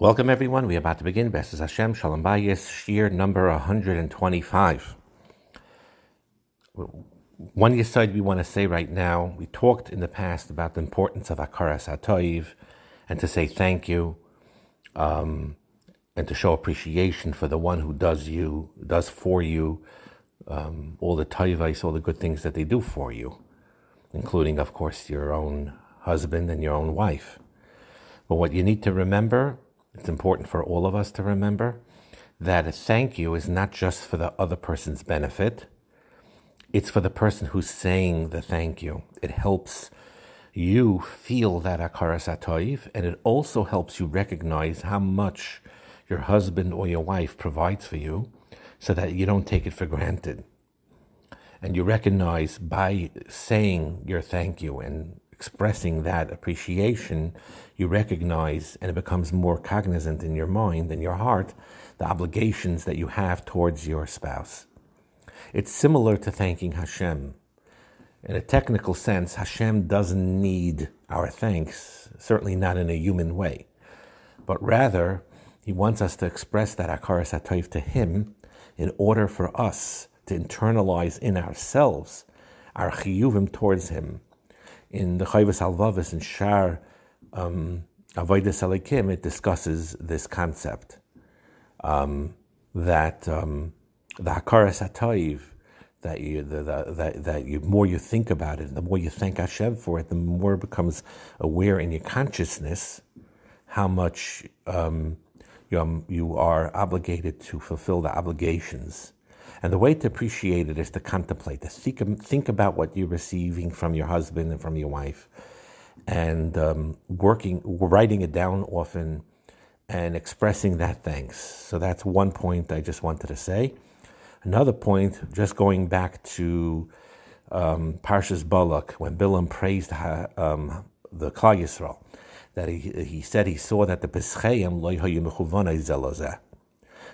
Welcome, everyone. We're about to begin Besses Hashem Shalom Bayis, Shiur number 125. One Yesod we want to say right now, we talked in the past about the importance of Akaras HaToiv and to say thank you um, and to show appreciation for the one who does you, does for you um, all the toivais, all the good things that they do for you, including, of course, your own husband and your own wife. But what you need to remember it's important for all of us to remember that a thank you is not just for the other person's benefit, it's for the person who's saying the thank you. It helps you feel that atoiv, and it also helps you recognize how much your husband or your wife provides for you so that you don't take it for granted. And you recognize by saying your thank you and expressing that appreciation, you recognize and it becomes more cognizant in your mind and your heart the obligations that you have towards your spouse. It's similar to thanking Hashem. In a technical sense, Hashem doesn't need our thanks, certainly not in a human way, but rather, He wants us to express that Akaras HaToiv to Him in order for us to internalize in ourselves our chiyuvim towards Him in the Chovos HaLevavos and Shar um, Avodah Salikim, it discusses this concept um, that um, the Hakaras Hatayiv, that you the, the, that that you more you think about it, the more you thank Hashem for it, the more it becomes aware in your consciousness how much um, you, um, you are obligated to fulfill the obligations and the way to appreciate it is to contemplate, to think, think about what you're receiving from your husband and from your wife, and um, working, writing it down often, and expressing that thanks. So that's one point I just wanted to say. Another point, just going back to um, Parshas Balak, when Bilam praised um, the Klal Yisrael, that he, he said he saw that the Peschayim loy zelozeh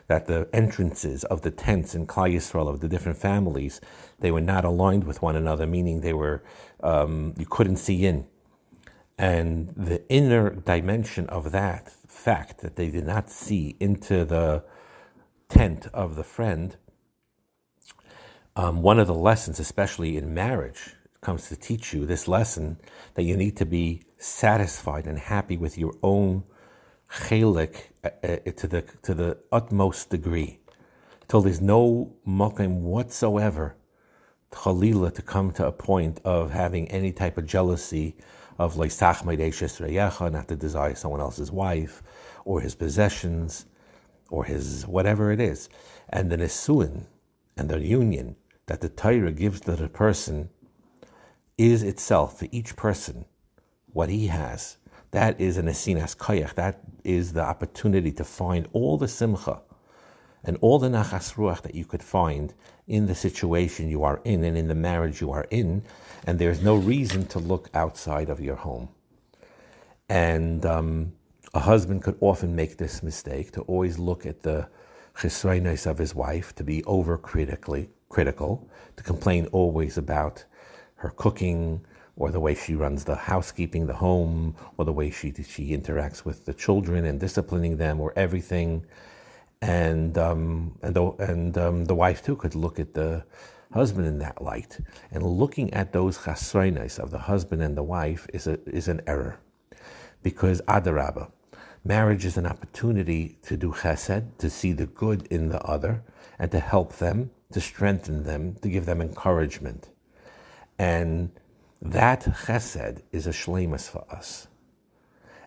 that the entrances of the tents in Klal Yisrael of the different families they were not aligned with one another, meaning they were um, you couldn't see in. And the inner dimension of that fact that they did not see into the tent of the friend, um, one of the lessons, especially in marriage, comes to teach you this lesson that you need to be satisfied and happy with your own chelik uh, uh, to the to the utmost degree, till there's no mokim whatsoever, chalila to come to a point of having any type of jealousy of leisach reyecha, not to desire someone else's wife or his possessions or his whatever it is, and the nisuin and the union that the Torah gives to the person is itself for each person what he has that is an esinas koyach. That is the opportunity to find all the simcha and all the nachas ruach that you could find in the situation you are in and in the marriage you are in, and there's no reason to look outside of your home. And um, a husband could often make this mistake to always look at the chisreinos of his wife, to be overcritically critical, to complain always about her cooking, or the way she runs the housekeeping, the home, or the way she she interacts with the children and disciplining them, or everything. And um, and the and um, the wife too could look at the husband in that light, and looking at those chasroinis of the husband and the wife is a is an error, because adarabah, marriage is an opportunity to do chesed, to see the good in the other, and to help them, to strengthen them, to give them encouragement, and that chesed is a shlemus for us.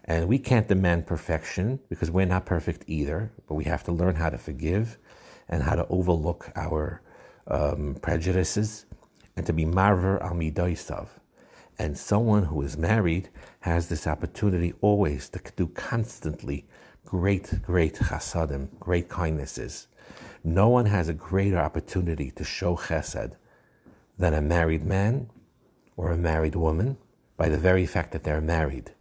And we can't demand perfection because we're not perfect either, but we have to learn how to forgive and how to overlook our um, prejudices and to be marver al midaisav. And someone who is married has this opportunity always to do constantly great, great chasadim, great kindnesses. No one has a greater opportunity to show chesed than a married man or a married woman by the very fact that they're married.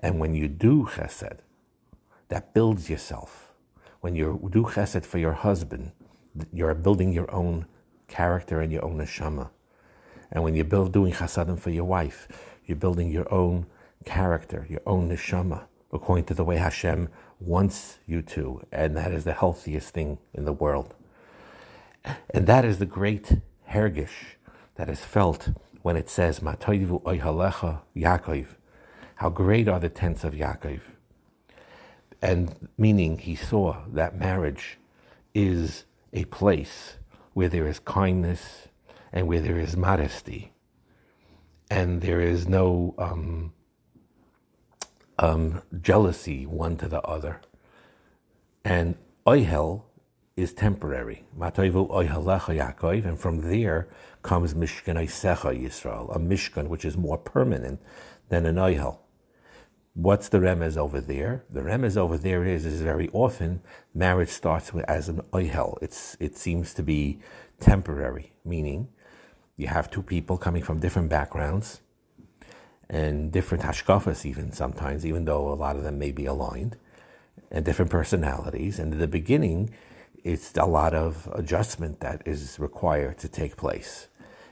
And when you do chesed, that builds yourself. When you do chesed for your husband, you're building your own character and your own neshama. And when you're build, doing chasadim for your wife, you're building your own character, your own neshama, according to the way Hashem wants you to, and that is the healthiest thing in the world. And that is the great hergish that is felt when it says, oihalecha Yaakov. How great are the tents of Yaakov. And meaning he saw that marriage is a place where there is kindness and where there is modesty and there is no um, um, jealousy one to the other. And oihel is temporary. And from there comes Mishkan Isecha Yisrael, a Mishkan which is more permanent than an oihel. What's the remez over there? The remez over there is, is very often marriage starts with, as an oihel. It's, it seems to be temporary, meaning you have two people coming from different backgrounds and different hashkafas even sometimes, even though a lot of them may be aligned, and different personalities. And in the beginning, it's a lot of adjustment that is required to take place.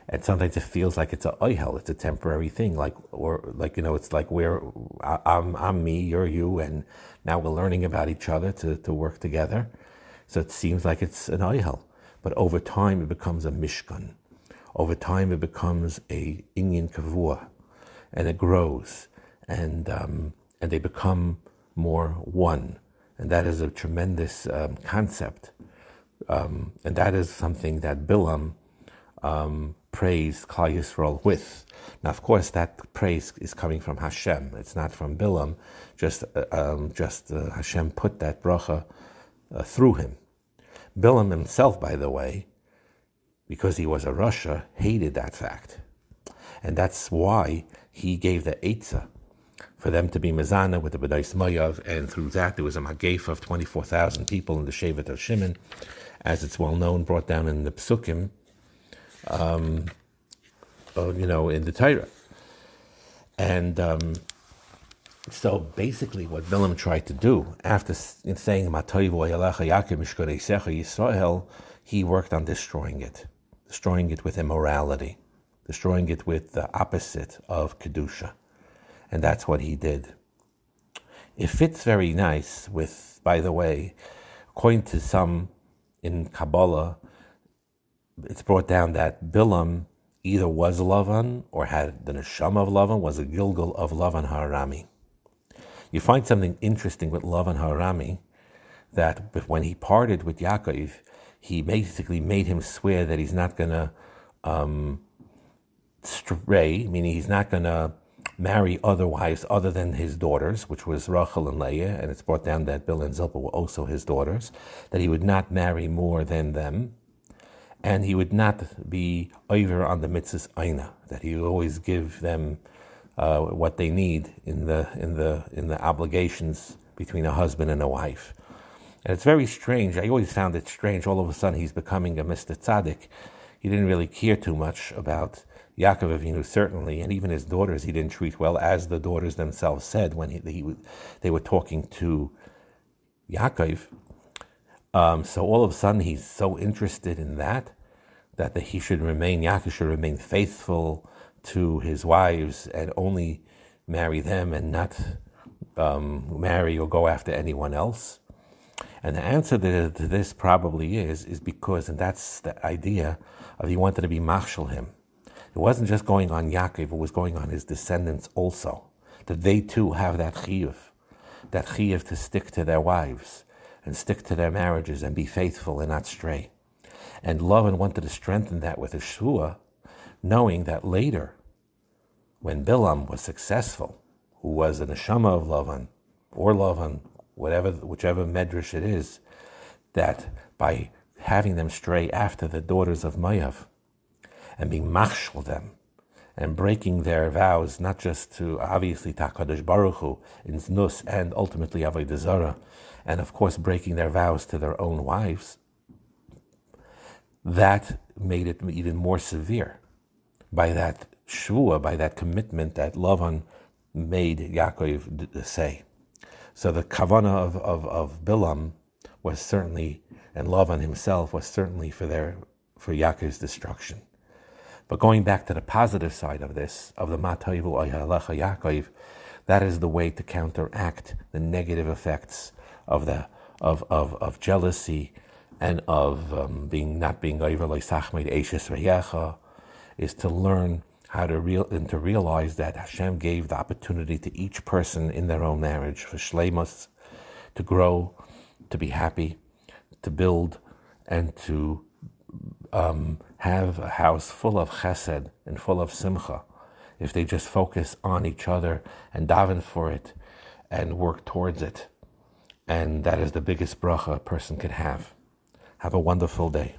And sometimes it feels like it's a oihel, it's a temporary thing, like or like you know, it's like we're I'm I'm me, you're you, and now we're learning about each other to, to work together. So it seems like it's an oihel. But over time it becomes a mishkan. Over time it becomes a inyan kavua and it grows, and um, and they become more one, and that is a tremendous um, concept, um, and that is something that Bilam um, praised Klal Yisrael with. Now, of course, that praise is coming from Hashem. It's not from Bilam. Just uh, um, just uh, Hashem put that bracha uh, through him. Bilam himself, by the way, because he was a rasha, hated that fact. And that's why he gave the Eitzah for them to be Mazana with the B'dais Mayav, and through that there was a Magef of 24,000 people in the Shevet of Shimon, as it's well known, brought down in the Psukim, um, uh, you know, in the Torah. And um, so basically, what Bilam tried to do after saying Yisrael, he worked on destroying it, destroying it with immorality destroying it with the opposite of Kedusha. And that's what he did. It fits very nice with, by the way, according to some in Kabbalah, it's brought down that Bilam either was Lavan or had the neshama of Lavan, was a Gilgal of Lavan Harami. You find something interesting with Lavan Harami that when he parted with Yaakov, he basically made him swear that he's not going to um, stray, meaning he's not going to marry other wives other than his daughters, which was Rachel and Leah, and it's brought down that Bilhah and Zilpah were also his daughters, that he would not marry more than them, and he would not be over on the mitzvahs aina, that he would always give them uh, what they need in the in the in the obligations between a husband and a wife. And it's very strange. I always found it strange. All of a sudden, he's becoming a Mr. Tzaddik. He didn't really care too much about Yaakov Avinu certainly, and even his daughters, he didn't treat well, as the daughters themselves said when he, he they were talking to Yaakov. Um, so all of a sudden, he's so interested in that that the, he should remain. Yaakov should remain faithful to his wives and only marry them and not um, marry or go after anyone else. And the answer to, this probably is is because, and that's the idea of he wanted to be marshal him. It wasn't just going on Yaakov, it was going on his descendants also. That they too have that chiyuv, that chiyuv to stick to their wives and stick to their marriages and be faithful and not stray. And Lavan wanted to strengthen that with a shua, knowing that later, when Bilam was successful, who was an neshama of Lavan, or Lavan, whatever, whichever medrash it is, that by having them stray after the daughters of Mayav, and being machshel them and breaking their vows, not just to obviously Takadosh Baruch Hu in Znus and ultimately Avodah Zarah, and of course breaking their vows to their own wives, that made it even more severe by that shvua, by that commitment that Lavan made Yaakov uh, say. So the kavana of, of, of Bilam was certainly, and Lavan himself was certainly for their for Yaakov's destruction. But going back to the positive side of this, of the Matayivu Ayalecha Yaakov, That is the way to counteract the negative effects of the of of, of jealousy and of um, being not being is to learn how to real and to realize that Hashem gave the opportunity to each person in their own marriage for shleimus to grow, to be happy, to build, and to um, have a house full of chesed and full of simcha. If they just focus on each other and daven for it and work towards it. And that is the biggest bracha a person could have. Have a wonderful day.